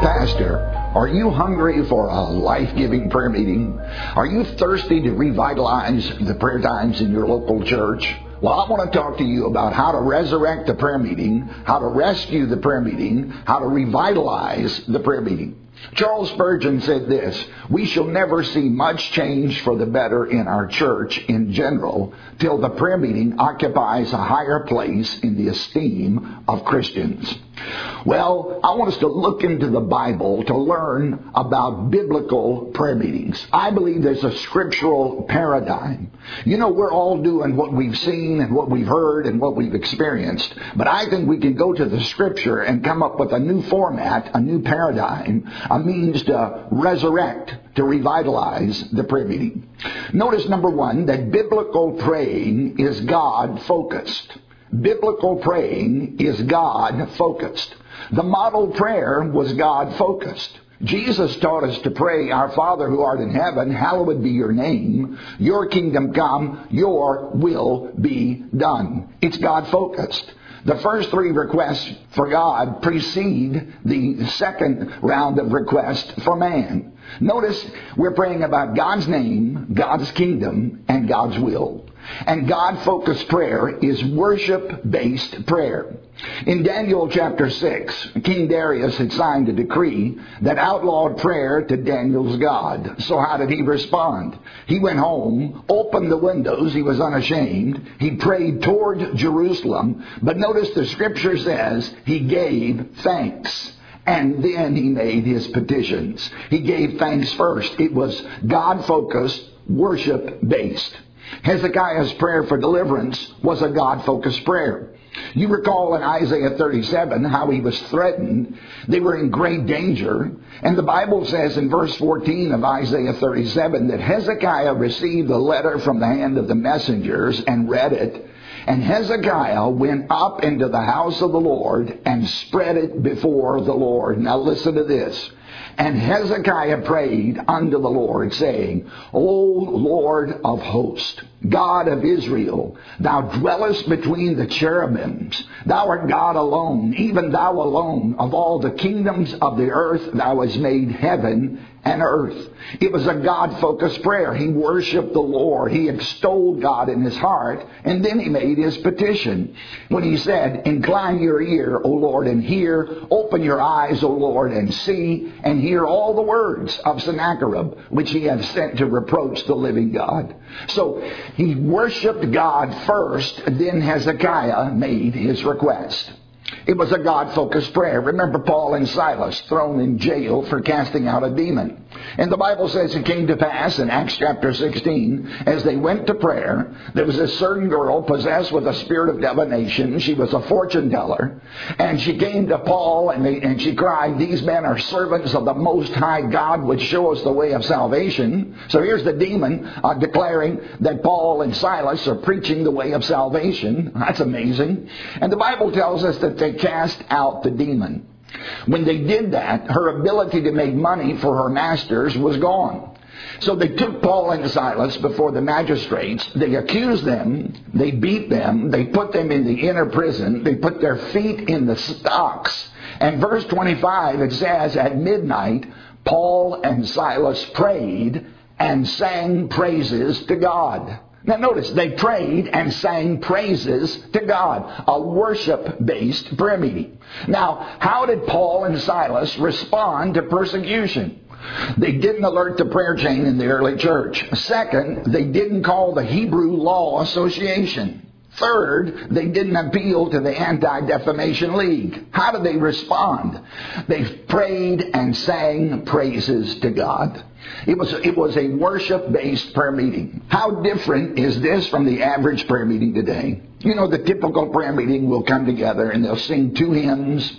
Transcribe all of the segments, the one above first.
Pastor, are you hungry for a life giving prayer meeting? Are you thirsty to revitalize the prayer times in your local church? Well, I want to talk to you about how to resurrect the prayer meeting, how to rescue the prayer meeting, how to revitalize the prayer meeting. Charles Spurgeon said this We shall never see much change for the better in our church in general till the prayer meeting occupies a higher place in the esteem of Christians. Well, I want us to look into the Bible to learn about biblical prayer meetings. I believe there's a scriptural paradigm. You know, we're all doing what we've seen and what we've heard and what we've experienced, but I think we can go to the scripture and come up with a new format, a new paradigm, a means to resurrect, to revitalize the prayer meeting. Notice number one, that biblical praying is God focused. Biblical praying is God focused. The model prayer was God focused. Jesus taught us to pray, Our Father who art in heaven, hallowed be your name. Your kingdom come, your will be done. It's God focused. The first three requests for God precede the second round of requests for man. Notice we're praying about God's name, God's kingdom, and God's will. And God focused prayer is worship based prayer. In Daniel chapter 6, King Darius had signed a decree that outlawed prayer to Daniel's God. So how did he respond? He went home, opened the windows, he was unashamed, he prayed toward Jerusalem, but notice the scripture says he gave thanks. And then he made his petitions. He gave thanks first. It was God focused, worship based. Hezekiah's prayer for deliverance was a God focused prayer. You recall in Isaiah 37 how he was threatened. They were in great danger. And the Bible says in verse 14 of Isaiah 37 that Hezekiah received a letter from the hand of the messengers and read it. And Hezekiah went up into the house of the Lord and spread it before the Lord. Now listen to this. And Hezekiah prayed unto the Lord, saying, O Lord of hosts, God of Israel, thou dwellest between the cherubims. Thou art God alone, even thou alone. Of all the kingdoms of the earth, thou hast made heaven and earth. It was a God focused prayer. He worshiped the Lord. He extolled God in his heart, and then he made his petition. When he said, Incline your ear, O Lord, and hear. Open your eyes, O Lord, and see, and hear all the words of Sennacherib, which he hath sent to reproach the living God. So he worshiped God first, then Hezekiah made his request. It was a God focused prayer. Remember Paul and Silas thrown in jail for casting out a demon. And the Bible says it came to pass in Acts chapter 16, as they went to prayer, there was a certain girl possessed with a spirit of divination. She was a fortune teller. And she came to Paul and, they, and she cried, These men are servants of the Most High God, which show us the way of salvation. So here's the demon uh, declaring that Paul and Silas are preaching the way of salvation. That's amazing. And the Bible tells us that they cast out the demon. When they did that, her ability to make money for her masters was gone. So they took Paul and Silas before the magistrates. They accused them. They beat them. They put them in the inner prison. They put their feet in the stocks. And verse 25, it says, At midnight, Paul and Silas prayed and sang praises to God. Now notice, they prayed and sang praises to God. A worship-based prayer meeting. Now, how did Paul and Silas respond to persecution? They didn't alert the prayer chain in the early church. Second, they didn't call the Hebrew Law Association. Third, they didn't appeal to the Anti-Defamation League. How did they respond? They prayed and sang praises to God. It was, it was a worship-based prayer meeting. How different is this from the average prayer meeting today? You know, the typical prayer meeting will come together and they'll sing two hymns,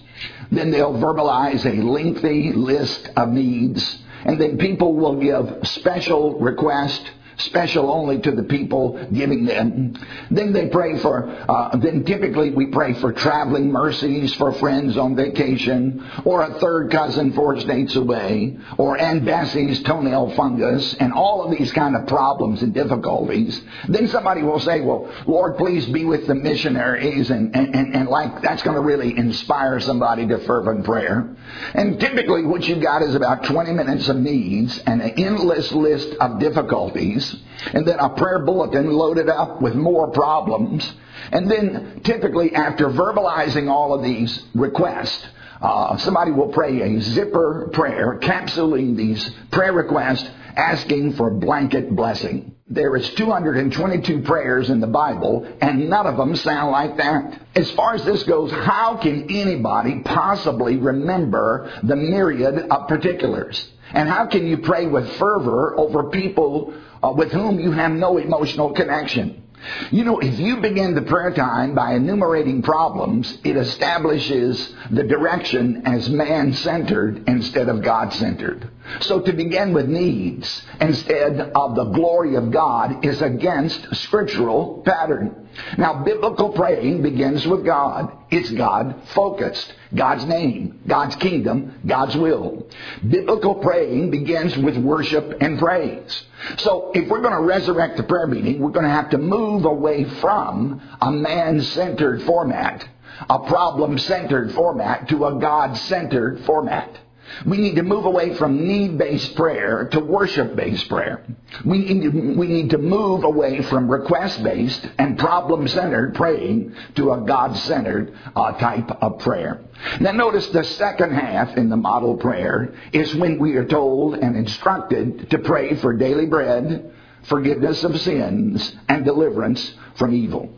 then they'll verbalize a lengthy list of needs, and then people will give special requests special only to the people giving them. Then they pray for, uh, then typically we pray for traveling mercies for friends on vacation, or a third cousin four states away, or Aunt Bessie's toenail fungus, and all of these kind of problems and difficulties. Then somebody will say, well, Lord, please be with the missionaries, and, and, and, and like that's going to really inspire somebody to fervent prayer. And typically what you've got is about 20 minutes of needs and an endless list of difficulties, and then a prayer bulletin loaded up with more problems. And then typically after verbalizing all of these requests, uh, somebody will pray a zipper prayer, capsuling these prayer requests, asking for blanket blessing. There is 222 prayers in the Bible, and none of them sound like that. As far as this goes, how can anybody possibly remember the myriad of particulars? And how can you pray with fervor over people uh, with whom you have no emotional connection? You know, if you begin the prayer time by enumerating problems, it establishes the direction as man centered instead of God centered. So to begin with needs instead of the glory of God is against scriptural pattern. Now, biblical praying begins with God. It's God focused. God's name, God's kingdom, God's will. Biblical praying begins with worship and praise. So if we're going to resurrect the prayer meeting, we're going to have to move away from a man-centered format, a problem-centered format, to a God-centered format. We need to move away from need-based prayer to worship-based prayer. We need to, we need to move away from request-based and problem-centered praying to a God-centered uh, type of prayer. Now notice the second half in the model prayer is when we are told and instructed to pray for daily bread, forgiveness of sins, and deliverance from evil.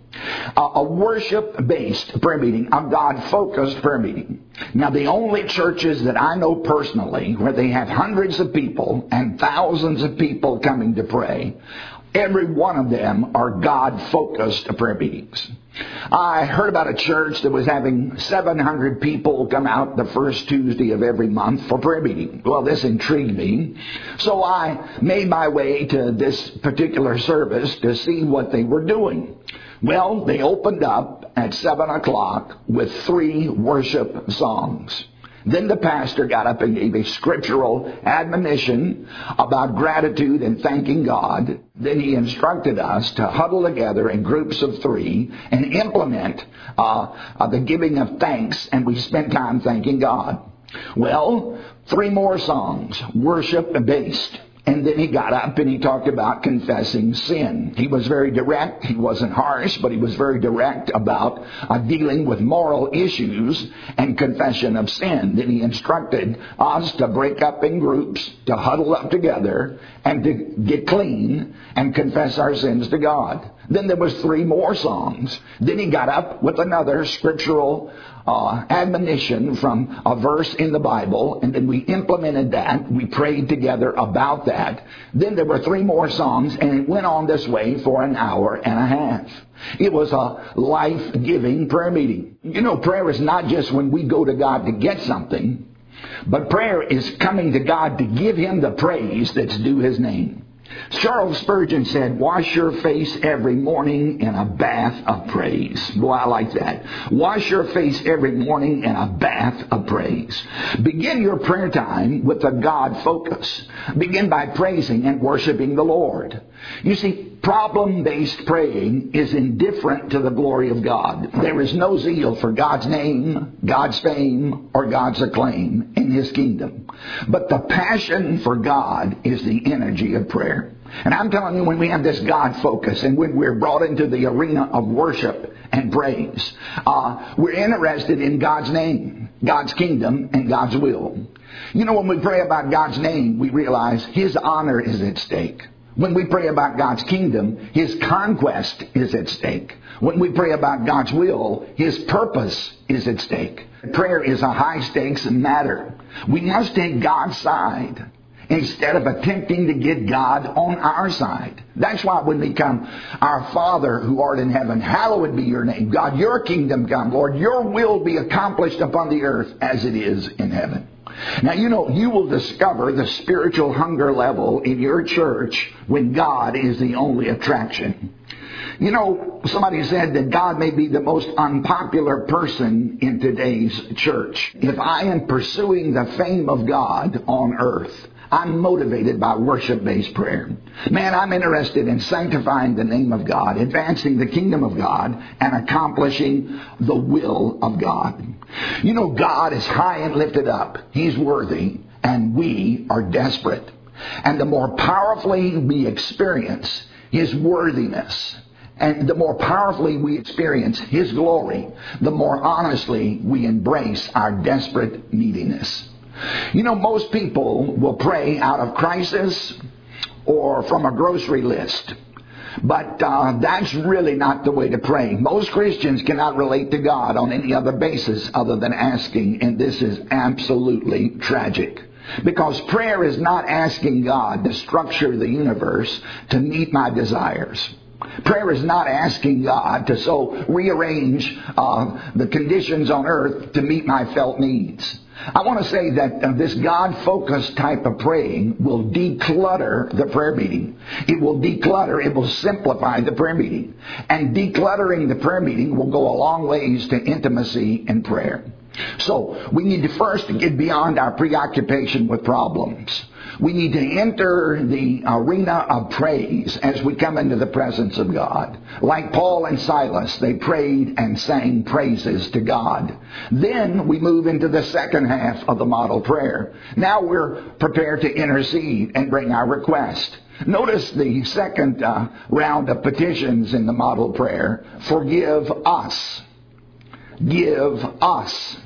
Uh, a worship-based prayer meeting, a God-focused prayer meeting. Now, the only churches that I know personally where they have hundreds of people and thousands of people coming to pray, every one of them are God-focused prayer meetings. I heard about a church that was having 700 people come out the first Tuesday of every month for prayer meeting. Well, this intrigued me. So I made my way to this particular service to see what they were doing. Well, they opened up at 7 o'clock with three worship songs. Then the pastor got up and gave a scriptural admonition about gratitude and thanking God. Then he instructed us to huddle together in groups of three and implement uh, uh, the giving of thanks, and we spent time thanking God. Well, three more songs, worship based. And then he got up and he talked about confessing sin. He was very direct. He wasn't harsh, but he was very direct about uh, dealing with moral issues and confession of sin. Then he instructed us to break up in groups, to huddle up together, and to get clean and confess our sins to God. Then there was three more songs. Then he got up with another scriptural uh, admonition from a verse in the Bible, and then we implemented that. We prayed together about that. Then there were three more songs, and it went on this way for an hour and a half. It was a life-giving prayer meeting. You know, prayer is not just when we go to God to get something, but prayer is coming to God to give Him the praise that's due His name. Charles Spurgeon said, wash your face every morning in a bath of praise. Boy, I like that. Wash your face every morning in a bath of praise. Begin your prayer time with a God focus. Begin by praising and worshiping the Lord. You see, problem-based praying is indifferent to the glory of God. There is no zeal for God's name, God's fame, or God's acclaim in His kingdom. But the passion for God is the energy of prayer. And I'm telling you, when we have this God focus and when we're brought into the arena of worship and praise, uh, we're interested in God's name, God's kingdom, and God's will. You know, when we pray about God's name, we realize His honor is at stake. When we pray about God's kingdom, His conquest is at stake. When we pray about God's will, His purpose is at stake. Prayer is a high stakes matter. We must take God's side instead of attempting to get God on our side. That's why when we come, our Father who art in heaven, hallowed be your name. God, your kingdom come. Lord, your will be accomplished upon the earth as it is in heaven. Now, you know, you will discover the spiritual hunger level in your church when God is the only attraction. You know, somebody said that God may be the most unpopular person in today's church. If I am pursuing the fame of God on earth, I'm motivated by worship based prayer. Man, I'm interested in sanctifying the name of God, advancing the kingdom of God, and accomplishing the will of God. You know, God is high and lifted up. He's worthy, and we are desperate. And the more powerfully we experience His worthiness, and the more powerfully we experience His glory, the more honestly we embrace our desperate neediness. You know, most people will pray out of crisis or from a grocery list. But uh, that's really not the way to pray. Most Christians cannot relate to God on any other basis other than asking, and this is absolutely tragic. Because prayer is not asking God to structure the universe to meet my desires. Prayer is not asking God to so rearrange uh, the conditions on earth to meet my felt needs. I want to say that uh, this God focused type of praying will declutter the prayer meeting. It will declutter, it will simplify the prayer meeting. And decluttering the prayer meeting will go a long ways to intimacy in prayer. So, we need to first get beyond our preoccupation with problems. We need to enter the arena of praise as we come into the presence of God. Like Paul and Silas, they prayed and sang praises to God. Then we move into the second half of the model prayer. Now we're prepared to intercede and bring our request. Notice the second uh, round of petitions in the model prayer. Forgive us. Give us.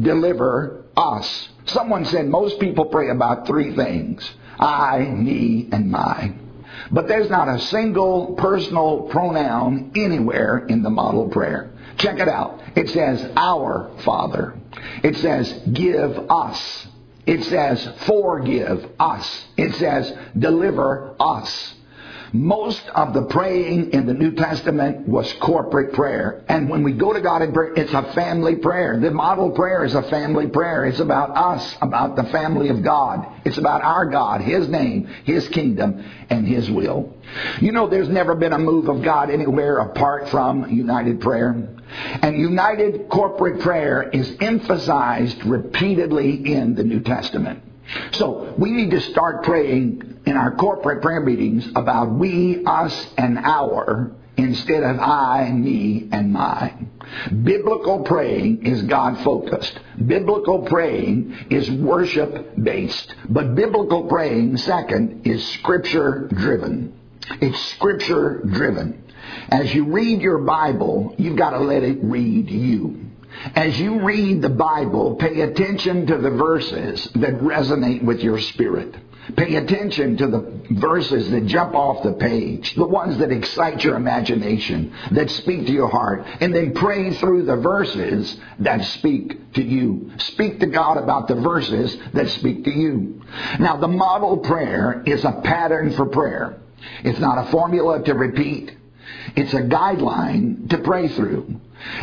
Deliver us. Someone said most people pray about three things I, me, and my. But there's not a single personal pronoun anywhere in the model prayer. Check it out. It says, Our Father. It says, Give us. It says, Forgive us. It says, Deliver us. Most of the praying in the New Testament was corporate prayer. And when we go to God in prayer, it's a family prayer. The model prayer is a family prayer. It's about us, about the family of God. It's about our God, His name, His kingdom, and His will. You know, there's never been a move of God anywhere apart from united prayer. And united corporate prayer is emphasized repeatedly in the New Testament. So we need to start praying in our corporate prayer meetings about we, us, and our instead of I, me, and mine. Biblical praying is God focused. Biblical praying is worship based. But biblical praying, second, is scripture driven. It's scripture driven. As you read your Bible, you've got to let it read you. As you read the Bible, pay attention to the verses that resonate with your spirit. Pay attention to the verses that jump off the page, the ones that excite your imagination, that speak to your heart, and then pray through the verses that speak to you. Speak to God about the verses that speak to you. Now, the model prayer is a pattern for prayer. It's not a formula to repeat. It's a guideline to pray through.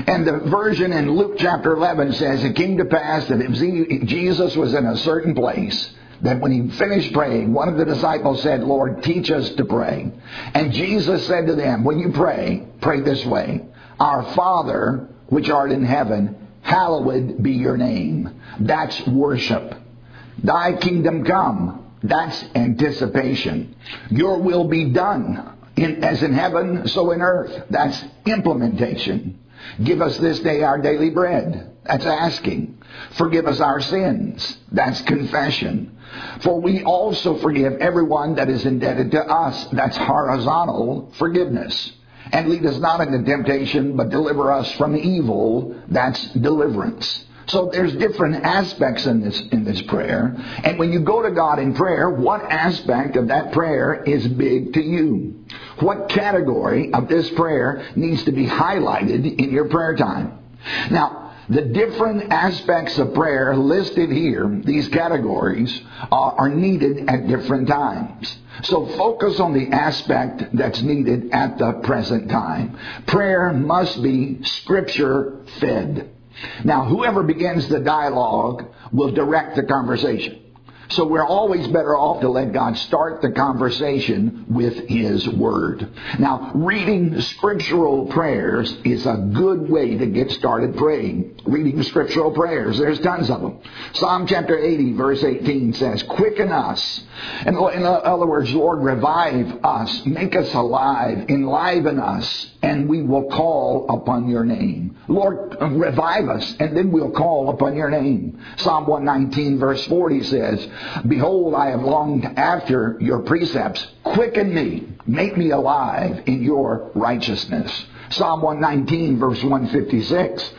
And the version in Luke chapter 11 says, It came to pass that if Jesus was in a certain place, that when he finished praying, one of the disciples said, Lord, teach us to pray. And Jesus said to them, When you pray, pray this way Our Father, which art in heaven, hallowed be your name. That's worship. Thy kingdom come. That's anticipation. Your will be done. In, as in heaven, so in earth. That's implementation. Give us this day our daily bread. That's asking. Forgive us our sins. That's confession. For we also forgive everyone that is indebted to us. That's horizontal forgiveness. And lead us not into temptation, but deliver us from evil. That's deliverance. So there's different aspects in this in this prayer. And when you go to God in prayer, what aspect of that prayer is big to you? What category of this prayer needs to be highlighted in your prayer time? Now, the different aspects of prayer listed here, these categories, uh, are needed at different times. So focus on the aspect that's needed at the present time. Prayer must be scripture fed. Now, whoever begins the dialogue will direct the conversation. So we're always better off to let God start the conversation with His Word. Now, reading scriptural prayers is a good way to get started praying. Reading scriptural prayers, there's tons of them. Psalm chapter 80 verse 18 says, quicken us. In, in other words, Lord, revive us, make us alive, enliven us, and we will call upon your name. Lord, revive us, and then we'll call upon your name. Psalm 119 verse 40 says, Behold, I have longed after your precepts. Quicken me, make me alive in your righteousness. Psalm 119 verse 156.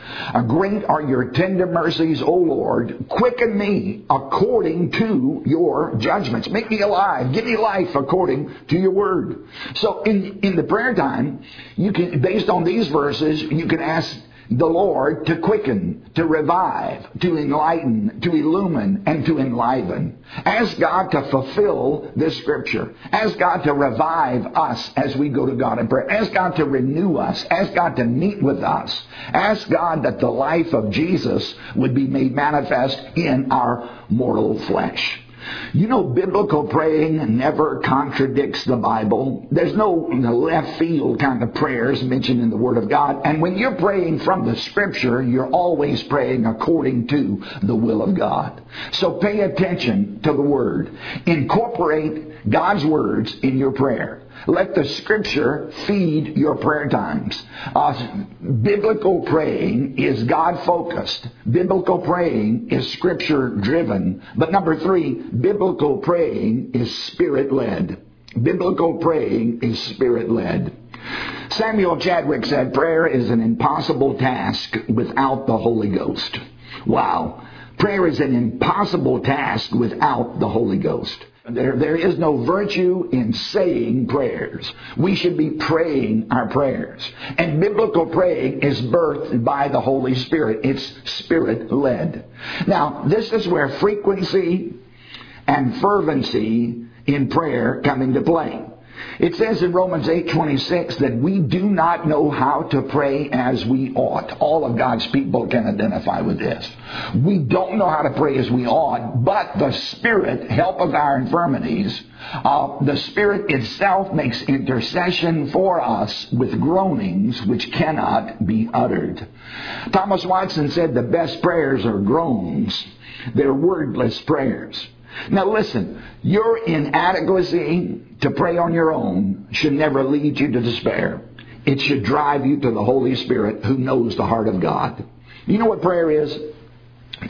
Great are your tender mercies, O Lord. Quicken me according to your judgments. Make me alive. Give me life according to your word. So in, in the prayer time, you can, based on these verses, you can ask the Lord to quicken, to revive, to enlighten, to illumine, and to enliven. Ask God to fulfill this scripture. Ask God to revive us as we go to God in prayer. Ask God to renew us. Ask God to meet with us. Ask God that the life of Jesus would be made manifest in our mortal flesh. You know, biblical praying never contradicts the Bible. There's no left field kind of prayers mentioned in the Word of God. And when you're praying from the Scripture, you're always praying according to the will of God. So pay attention to the Word. Incorporate God's words in your prayer. Let the scripture feed your prayer times. Uh, biblical praying is God focused. Biblical praying is scripture driven. But number three, biblical praying is spirit led. Biblical praying is spirit led. Samuel Chadwick said prayer is an impossible task without the Holy Ghost. Wow. Prayer is an impossible task without the Holy Ghost. There, there is no virtue in saying prayers. We should be praying our prayers. And biblical praying is birthed by the Holy Spirit. It's spirit led. Now, this is where frequency and fervency in prayer come into play. It says in Romans 8:26 that we do not know how to pray as we ought. All of God's people can identify with this. We don't know how to pray as we ought, but the Spirit helpeth our infirmities. Uh, the Spirit itself makes intercession for us with groanings which cannot be uttered. Thomas Watson said the best prayers are groans. They're wordless prayers. Now listen, your inadequacy to pray on your own should never lead you to despair. It should drive you to the Holy Spirit who knows the heart of God. You know what prayer is?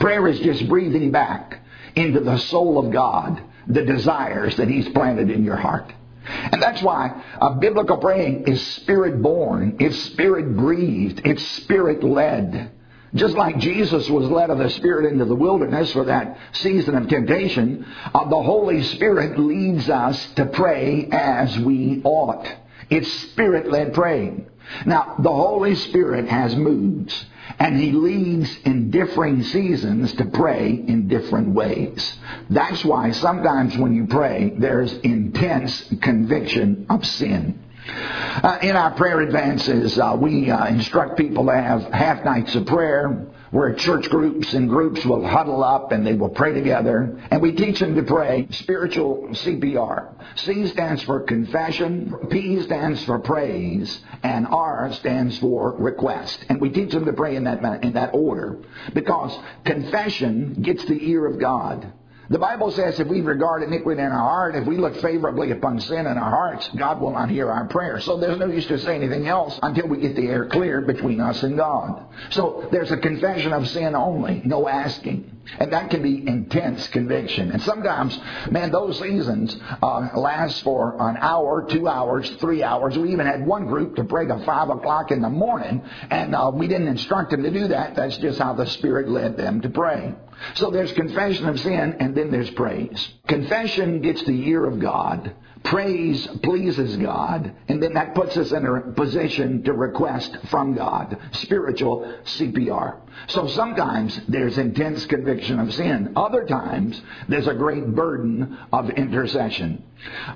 Prayer is just breathing back into the soul of God the desires that He's planted in your heart. And that's why a biblical praying is spirit born, it's spirit breathed, it's spirit led. Just like Jesus was led of the Spirit into the wilderness for that season of temptation, uh, the Holy Spirit leads us to pray as we ought. It's Spirit led praying. Now, the Holy Spirit has moods, and He leads in differing seasons to pray in different ways. That's why sometimes when you pray, there's intense conviction of sin. Uh, in our prayer advances, uh, we uh, instruct people to have half nights of prayer where church groups and groups will huddle up and they will pray together. And we teach them to pray spiritual CPR. C stands for confession, P stands for praise, and R stands for request. And we teach them to pray in that, in that order because confession gets the ear of God. The Bible says if we regard iniquity in our heart, if we look favorably upon sin in our hearts, God will not hear our prayer. So there's no use to say anything else until we get the air cleared between us and God. So there's a confession of sin only, no asking. And that can be intense conviction. And sometimes, man, those seasons uh, last for an hour, two hours, three hours. We even had one group to pray to five o'clock in the morning, and uh, we didn't instruct them to do that. That's just how the Spirit led them to pray. So there's confession of sin, and then there's praise. Confession gets the ear of God. Praise pleases God, and then that puts us in a position to request from God spiritual CPR. So sometimes there's intense conviction of sin. Other times there's a great burden of intercession.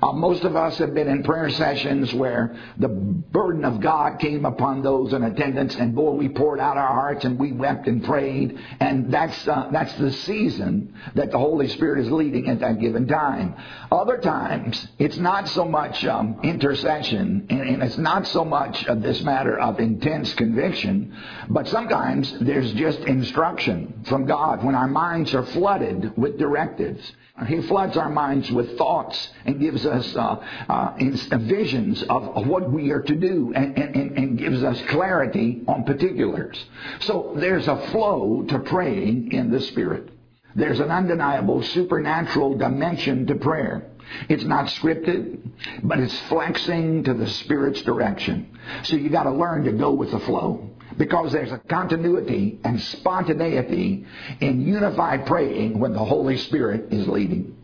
Uh, most of us have been in prayer sessions where the burden of God came upon those in attendance, and boy, we poured out our hearts and we wept and prayed, and that's uh, that's the season that the Holy Spirit is leading at that given time. Other times, it's not so much um, intercession, and, and it's not so much of this matter of intense conviction, but sometimes there's just instruction from God when our minds are flooded with directives. He floods our minds with thoughts and gives us uh, uh, visions of, of, what we are to do and, and, and gives us clarity on particulars. So there's a flow to praying in the Spirit. There's an undeniable supernatural dimension to prayer. It's not scripted, but it's flexing to the Spirit's direction. So you got to learn to go with the flow because there's a continuity and spontaneity in unified praying when the Holy Spirit is leading.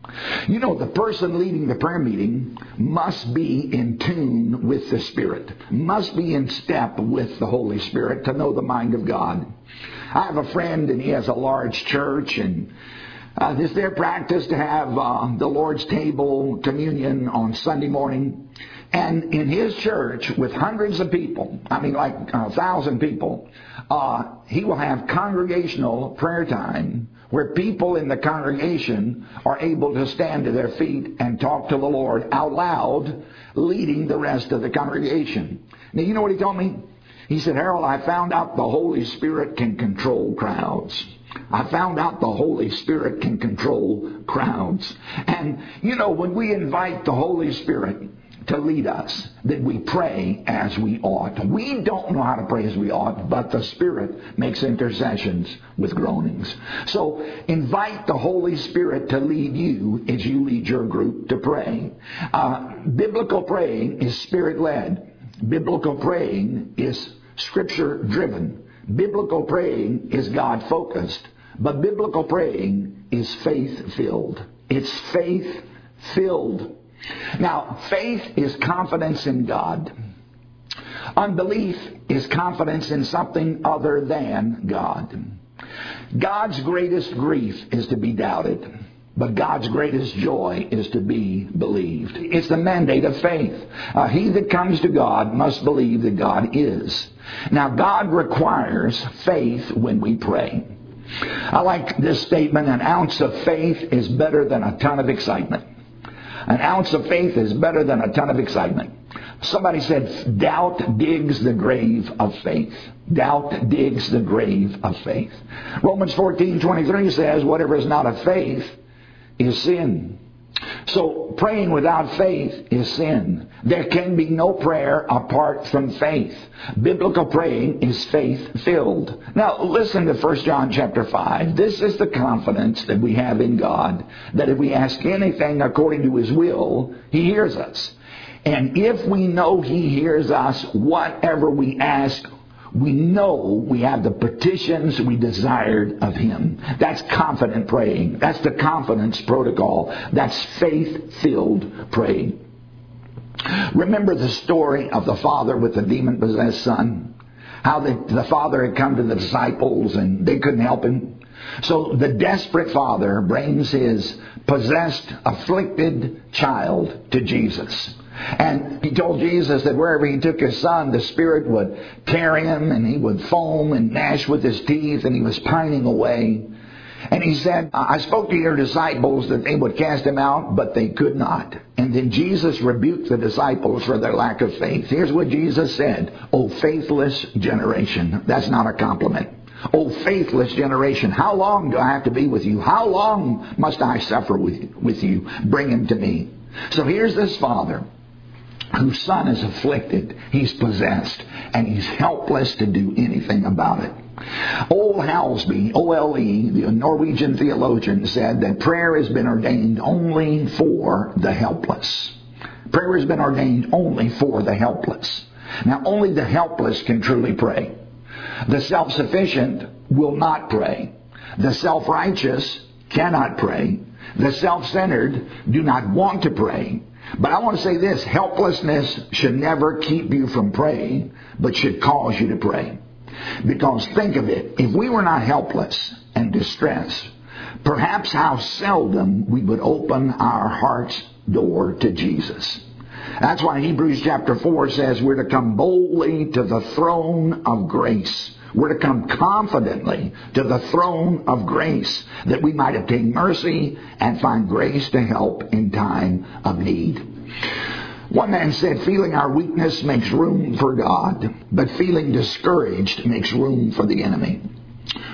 You know, the person leading the prayer meeting must be in tune with the Spirit, must be in step with the Holy Spirit to know the mind of God. I have a friend and he has a large church and uh, it's their practice to have uh, the Lord's table communion on Sunday morning. And in his church, with hundreds of people, I mean like a thousand people, uh, he will have congregational prayer time where people in the congregation are able to stand to their feet and talk to the Lord out loud, leading the rest of the congregation. Now, you know what he told me? He said, Harold, I found out the Holy Spirit can control crowds. I found out the Holy Spirit can control crowds. And, you know, when we invite the Holy Spirit to lead us that we pray as we ought. We don't know how to pray as we ought, but the Spirit makes intercessions with groanings. So invite the Holy Spirit to lead you as you lead your group to pray. Uh, biblical praying is Spirit led. Biblical praying is Scripture driven. Biblical praying is God focused. But biblical praying is faith filled. It's faith filled now, faith is confidence in God. Unbelief is confidence in something other than God. God's greatest grief is to be doubted, but God's greatest joy is to be believed. It's the mandate of faith. Uh, he that comes to God must believe that God is. Now, God requires faith when we pray. I like this statement an ounce of faith is better than a ton of excitement. An ounce of faith is better than a ton of excitement. Somebody said, doubt digs the grave of faith. Doubt digs the grave of faith. Romans 14, 23 says, whatever is not of faith is sin. So praying without faith is sin. There can be no prayer apart from faith. Biblical praying is faith filled. Now listen to 1 John chapter 5. This is the confidence that we have in God that if we ask anything according to his will, he hears us. And if we know he hears us, whatever we ask we know we have the petitions we desired of Him. That's confident praying. That's the confidence protocol. That's faith filled praying. Remember the story of the father with the demon possessed son? How the, the father had come to the disciples and they couldn't help him. So the desperate father brings his possessed, afflicted child to Jesus. And he told Jesus that wherever he took his son, the Spirit would tear him and he would foam and gnash with his teeth and he was pining away. And he said, I spoke to your disciples that they would cast him out, but they could not. And then Jesus rebuked the disciples for their lack of faith. Here's what Jesus said, O faithless generation. That's not a compliment. O faithless generation, how long do I have to be with you? How long must I suffer with, with you? Bring him to me. So here's this father whose son is afflicted, he's possessed, and he's helpless to do anything about it. Ole Hallesby, O-L-E, the Norwegian theologian, said that prayer has been ordained only for the helpless. Prayer has been ordained only for the helpless. Now, only the helpless can truly pray. The self-sufficient will not pray. The self-righteous cannot pray. The self-centered do not want to pray. But I want to say this helplessness should never keep you from praying, but should cause you to pray. Because think of it if we were not helpless and distressed, perhaps how seldom we would open our hearts door to Jesus. That's why Hebrews chapter 4 says we're to come boldly to the throne of grace. We're to come confidently to the throne of grace that we might obtain mercy and find grace to help in time of need. One man said, feeling our weakness makes room for God, but feeling discouraged makes room for the enemy.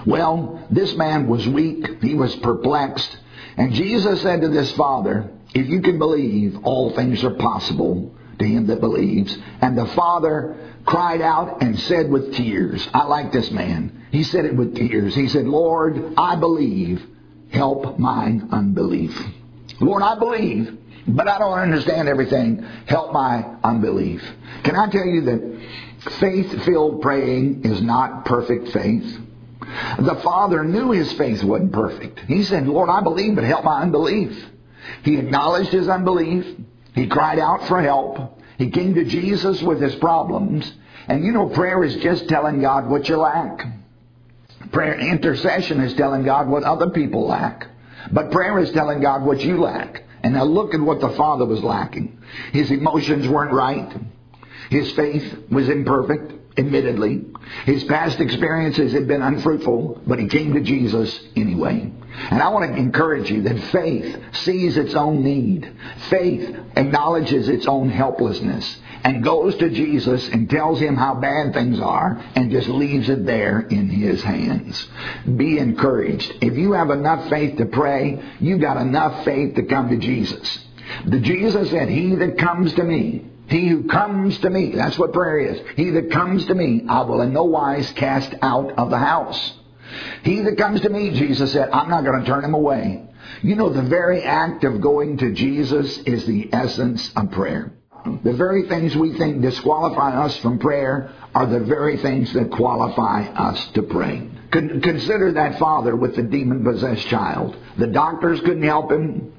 Well, this man was weak. He was perplexed. And Jesus said to this father, if you can believe, all things are possible to him that believes. And the father cried out and said with tears, I like this man. He said it with tears. He said, Lord, I believe. Help mine unbelief. Lord, I believe, but I don't understand everything. Help my unbelief. Can I tell you that faith filled praying is not perfect faith? The father knew his faith wasn't perfect. He said, Lord, I believe, but help my unbelief. He acknowledged his unbelief. He cried out for help. He came to Jesus with his problems. And you know, prayer is just telling God what you lack. Prayer intercession is telling God what other people lack. But prayer is telling God what you lack. And now look at what the Father was lacking. His emotions weren't right. His faith was imperfect admittedly. His past experiences had been unfruitful, but he came to Jesus anyway. And I want to encourage you that faith sees its own need. Faith acknowledges its own helplessness and goes to Jesus and tells him how bad things are and just leaves it there in his hands. Be encouraged. If you have enough faith to pray, you've got enough faith to come to Jesus. The Jesus said, He that comes to me, he who comes to me, that's what prayer is. He that comes to me, I will in no wise cast out of the house. He that comes to me, Jesus said, I'm not going to turn him away. You know, the very act of going to Jesus is the essence of prayer. The very things we think disqualify us from prayer are the very things that qualify us to pray. Consider that father with the demon possessed child. The doctors couldn't help him.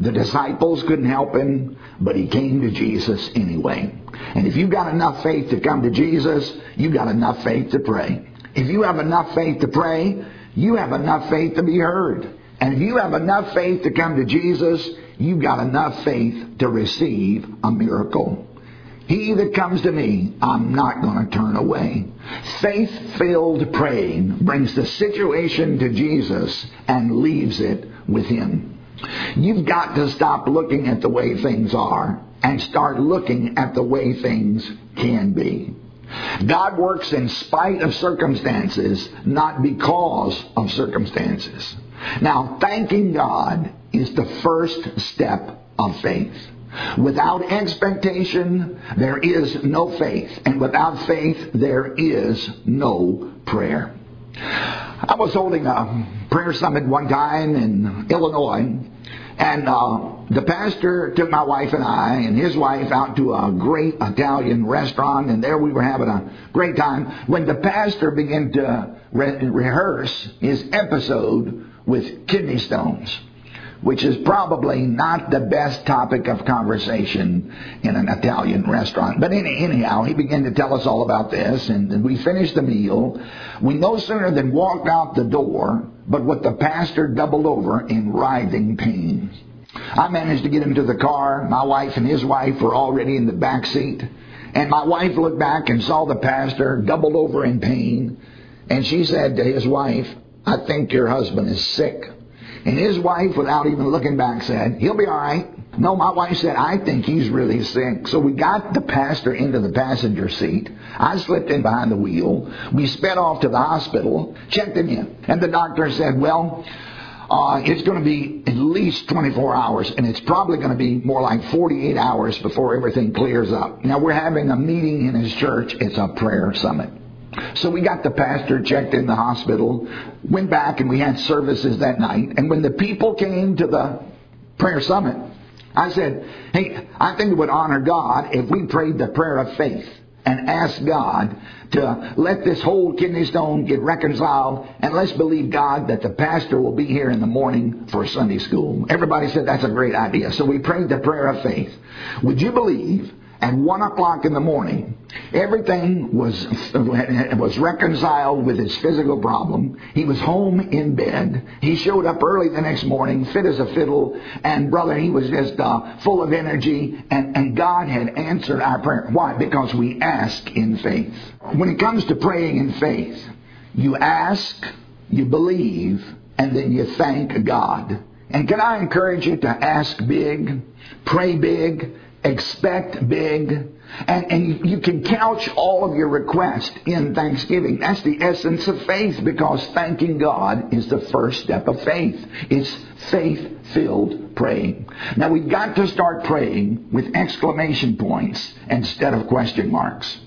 The disciples couldn't help him, but he came to Jesus anyway. And if you've got enough faith to come to Jesus, you've got enough faith to pray. If you have enough faith to pray, you have enough faith to be heard. And if you have enough faith to come to Jesus, you've got enough faith to receive a miracle. He that comes to me, I'm not going to turn away. Faith filled praying brings the situation to Jesus and leaves it with Him. You've got to stop looking at the way things are and start looking at the way things can be. God works in spite of circumstances, not because of circumstances. Now, thanking God is the first step of faith. Without expectation, there is no faith. And without faith, there is no prayer. I was holding a prayer summit one time in Illinois, and uh, the pastor took my wife and I and his wife out to a great Italian restaurant, and there we were having a great time. When the pastor began to re- rehearse his episode with kidney stones, which is probably not the best topic of conversation in an Italian restaurant. But anyhow, he began to tell us all about this, and we finished the meal. We no sooner than walked out the door, but with the pastor doubled over in writhing pain. I managed to get him to the car. My wife and his wife were already in the back seat. And my wife looked back and saw the pastor doubled over in pain. And she said to his wife, I think your husband is sick. And his wife, without even looking back, said, He'll be all right. No, my wife said, I think he's really sick. So we got the pastor into the passenger seat. I slipped in behind the wheel. We sped off to the hospital, checked him in. And the doctor said, Well, uh, it's going to be at least 24 hours, and it's probably going to be more like 48 hours before everything clears up. Now, we're having a meeting in his church. It's a prayer summit. So we got the pastor checked in the hospital, went back and we had services that night. And when the people came to the prayer summit, I said, hey, I think it would honor God if we prayed the prayer of faith and asked God to let this whole kidney stone get reconciled and let's believe God that the pastor will be here in the morning for Sunday school. Everybody said that's a great idea. So we prayed the prayer of faith. Would you believe at one o'clock in the morning, everything was was reconciled with his physical problem. He was home in bed. He showed up early the next morning, fit as a fiddle, and brother, he was just uh, full of energy. And, and God had answered our prayer. Why? Because we ask in faith. When it comes to praying in faith, you ask, you believe, and then you thank God. And can I encourage you to ask big, pray big, expect big, and, and you can couch all of your requests in thanksgiving. That's the essence of faith because thanking God is the first step of faith. It's faith filled praying. Now we've got to start praying with exclamation points instead of question marks.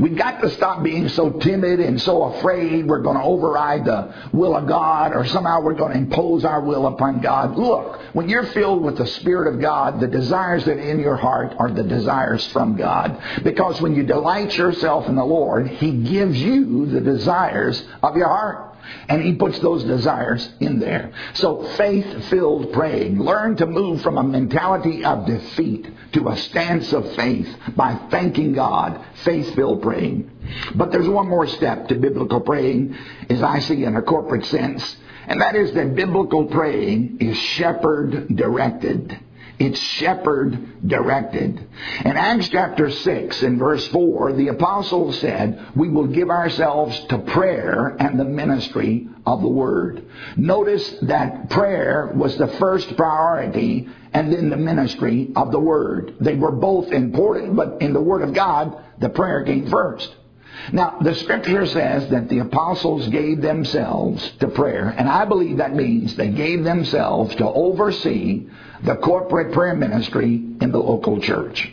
We've got to stop being so timid and so afraid we're going to override the will of God or somehow we're going to impose our will upon God. Look, when you're filled with the Spirit of God, the desires that are in your heart are the desires from God. Because when you delight yourself in the Lord, He gives you the desires of your heart. And he puts those desires in there. So faith filled praying. Learn to move from a mentality of defeat to a stance of faith by thanking God. Faith filled praying. But there's one more step to biblical praying, as I see in a corporate sense. And that is that biblical praying is shepherd directed. It's shepherd directed. In Acts chapter 6 in verse 4, the apostle said, we will give ourselves to prayer and the ministry of the word. Notice that prayer was the first priority and then the ministry of the word. They were both important, but in the word of God, the prayer came first. Now, the scripture says that the apostles gave themselves to prayer, and I believe that means they gave themselves to oversee the corporate prayer ministry in the local church.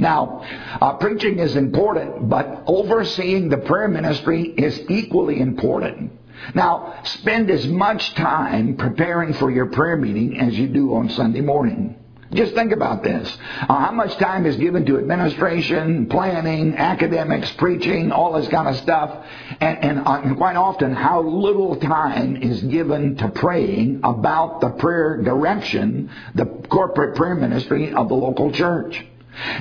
Now, uh, preaching is important, but overseeing the prayer ministry is equally important. Now, spend as much time preparing for your prayer meeting as you do on Sunday morning. Just think about this. Uh, how much time is given to administration, planning, academics, preaching, all this kind of stuff, and, and, uh, quite often how little time is given to praying about the prayer direction, the corporate prayer ministry of the local church.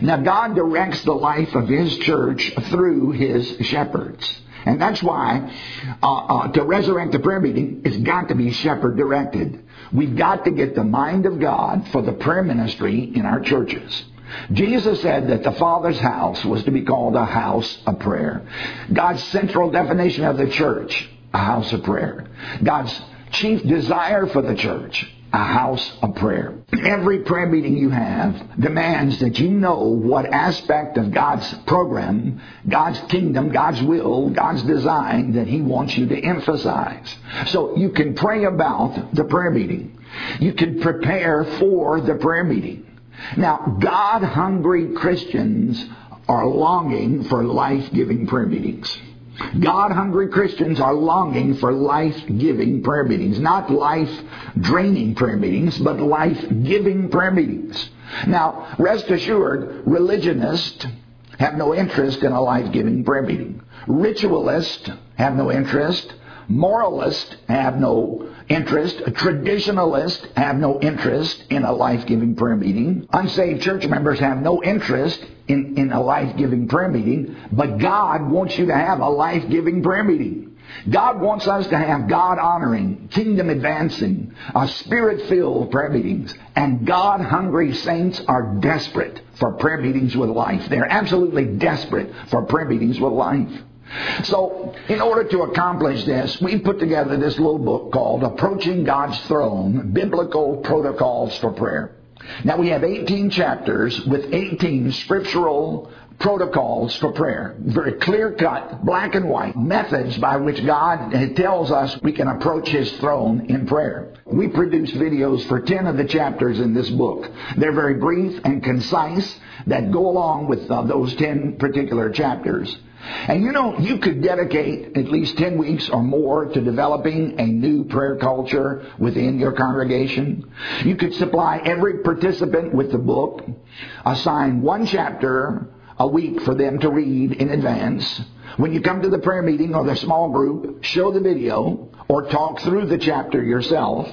Now, God directs the life of His church through His shepherds. And that's why uh, uh, to resurrect the prayer meeting, it's got to be shepherd directed. We've got to get the mind of God for the prayer ministry in our churches. Jesus said that the Father's house was to be called a house of prayer. God's central definition of the church, a house of prayer. God's chief desire for the church, a house of prayer. Every prayer meeting you have demands that you know what aspect of God's program, God's kingdom, God's will, God's design that He wants you to emphasize. So you can pray about the prayer meeting. You can prepare for the prayer meeting. Now, God hungry Christians are longing for life giving prayer meetings. God hungry Christians are longing for life giving prayer meetings. Not life draining prayer meetings, but life giving prayer meetings. Now, rest assured, religionists have no interest in a life giving prayer meeting. Ritualists have no interest. Moralists have no interest. Traditionalists have no interest in a life-giving prayer meeting. Unsaved church members have no interest in, in a life-giving prayer meeting. But God wants you to have a life-giving prayer meeting. God wants us to have God-honoring, kingdom-advancing, uh, spirit-filled prayer meetings. And God-hungry saints are desperate for prayer meetings with life. They're absolutely desperate for prayer meetings with life. So, in order to accomplish this, we put together this little book called Approaching God's Throne Biblical Protocols for Prayer. Now, we have 18 chapters with 18 scriptural protocols for prayer. Very clear cut, black and white methods by which God tells us we can approach His throne in prayer. We produce videos for 10 of the chapters in this book. They're very brief and concise that go along with uh, those 10 particular chapters. And you know, you could dedicate at least 10 weeks or more to developing a new prayer culture within your congregation. You could supply every participant with the book, assign one chapter a week for them to read in advance. When you come to the prayer meeting or the small group, show the video or talk through the chapter yourself.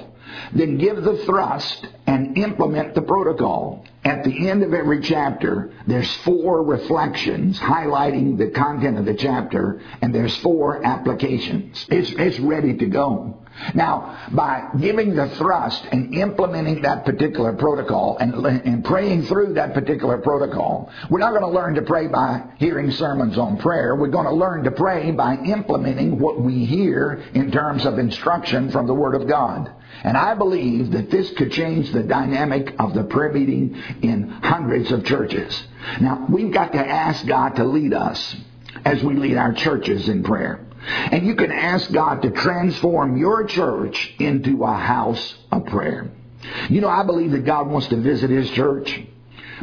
Then give the thrust and implement the protocol. At the end of every chapter, there's four reflections highlighting the content of the chapter, and there's four applications. It's, it's ready to go. Now, by giving the thrust and implementing that particular protocol and, and praying through that particular protocol, we're not going to learn to pray by hearing sermons on prayer. We're going to learn to pray by implementing what we hear in terms of instruction from the Word of God. And I believe that this could change the dynamic of the prayer meeting in hundreds of churches. Now, we've got to ask God to lead us as we lead our churches in prayer. And you can ask God to transform your church into a house of prayer. You know, I believe that God wants to visit His church,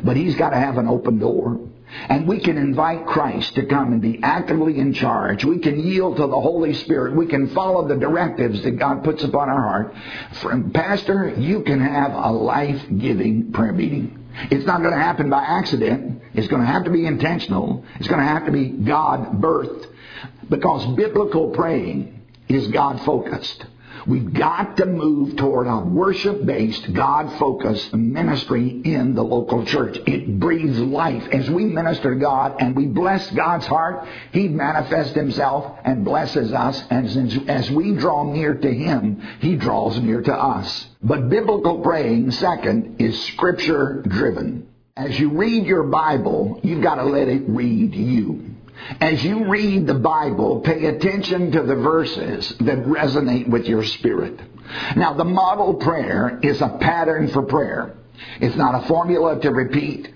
but He's got to have an open door. And we can invite Christ to come and be actively in charge. We can yield to the Holy Spirit. We can follow the directives that God puts upon our heart. From Pastor, you can have a life-giving prayer meeting. It's not going to happen by accident. It's going to have to be intentional. It's going to have to be God birthed. Because biblical praying is God focused. We've got to move toward a worship based, God focused ministry in the local church. It breathes life. As we minister to God and we bless God's heart, He manifests Himself and blesses us. And as we draw near to Him, He draws near to us. But biblical praying, second, is scripture driven. As you read your Bible, you've got to let it read you. As you read the Bible, pay attention to the verses that resonate with your spirit. Now, the model prayer is a pattern for prayer. It's not a formula to repeat.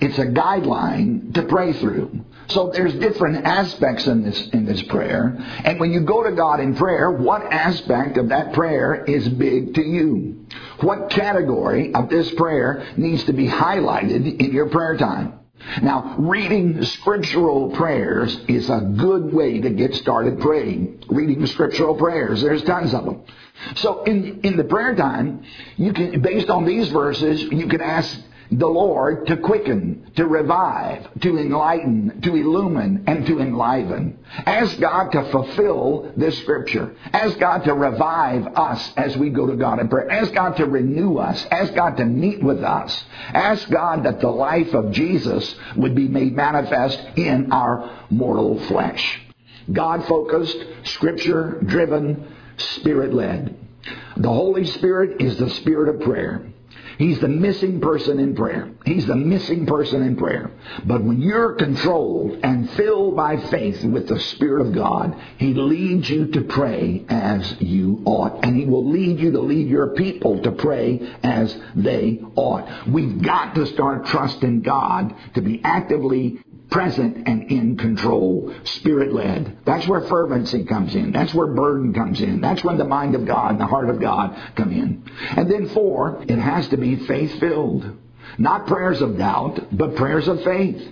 It's a guideline to pray through. So there's different aspects in this in this prayer. And when you go to God in prayer, what aspect of that prayer is big to you? What category of this prayer needs to be highlighted in your prayer time? Now, reading scriptural prayers is a good way to get started praying. Reading scriptural prayers, there's tons of them. So in, in the prayer time, you can, based on these verses, you can ask the Lord to quicken, to revive, to enlighten, to illumine, and to enliven. Ask God to fulfill this scripture. Ask God to revive us as we go to God in prayer. Ask God to renew us. Ask God to meet with us. Ask God that the life of Jesus would be made manifest in our mortal flesh. God focused, scripture driven, spirit led. The Holy Spirit is the spirit of prayer. He's the missing person in prayer. He's the missing person in prayer. But when you're controlled and filled by faith with the Spirit of God, He leads you to pray as you ought. And He will lead you to lead your people to pray as they ought. We've got to start trusting God to be actively present and in control, spirit led. That's where fervency comes in. That's where burden comes in. That's when the mind of God and the heart of God come in. And then four, it has to be faith filled. Not prayers of doubt, but prayers of faith.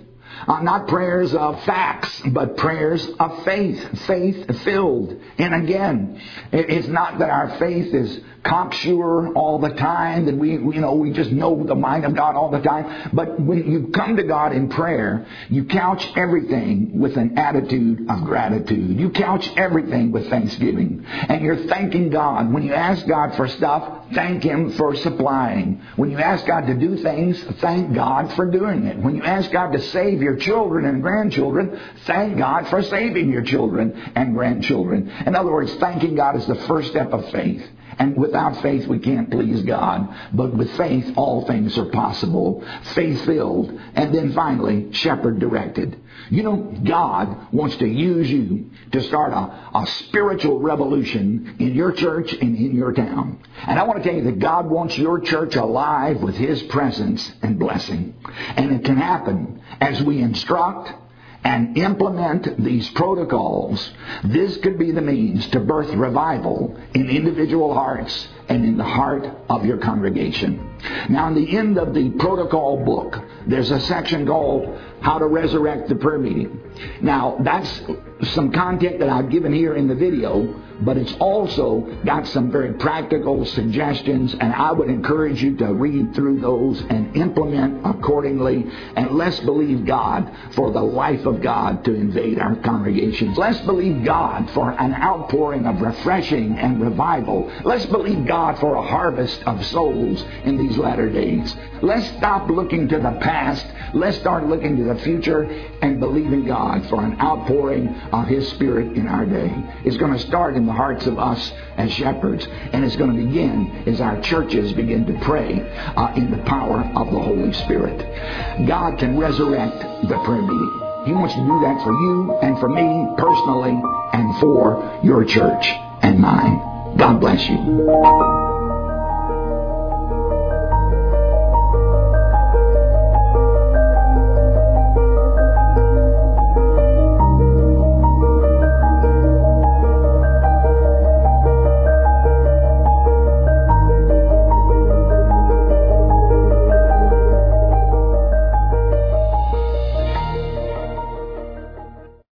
Uh, not prayers of facts, but prayers of faith, faith filled. And again, it's not that our faith is cocksure all the time, that we, you know, we just know the mind of God all the time. But when you come to God in prayer, you couch everything with an attitude of gratitude. You couch everything with thanksgiving. And you're thanking God. When you ask God for stuff, thank Him for supplying. When you ask God to do things, thank God for doing it. When you ask God to save your children and grandchildren, thank God for saving your children and grandchildren. In other words, thanking God is the first step of faith. And without faith, we can't please God. But with faith, all things are possible. Faith filled. And then finally, shepherd directed. You know, God wants to use you to start a, a spiritual revolution in your church and in your town. And I want to tell you that God wants your church alive with His presence and blessing. And it can happen as we instruct, and implement these protocols, this could be the means to birth revival in individual hearts and in the heart of your congregation. Now, in the end of the protocol book, there's a section called How to Resurrect the Prayer Meeting. Now, that's some content that I've given here in the video, but it's also got some very practical suggestions, and I would encourage you to read through those and implement accordingly. And let's believe God for the life of God to invade our congregations. Let's believe God for an outpouring of refreshing and revival. Let's believe God for a harvest of souls in these latter days. Let's stop looking to the past. Let's start looking to the future and believing God for an outpouring of His Spirit in our day. It's going to start in the hearts of us as shepherds, and it's going to begin as our churches begin to pray uh, in the power of the Holy Spirit. God can resurrect the prayer meeting. He wants to do that for you and for me personally and for your church and mine. God bless you.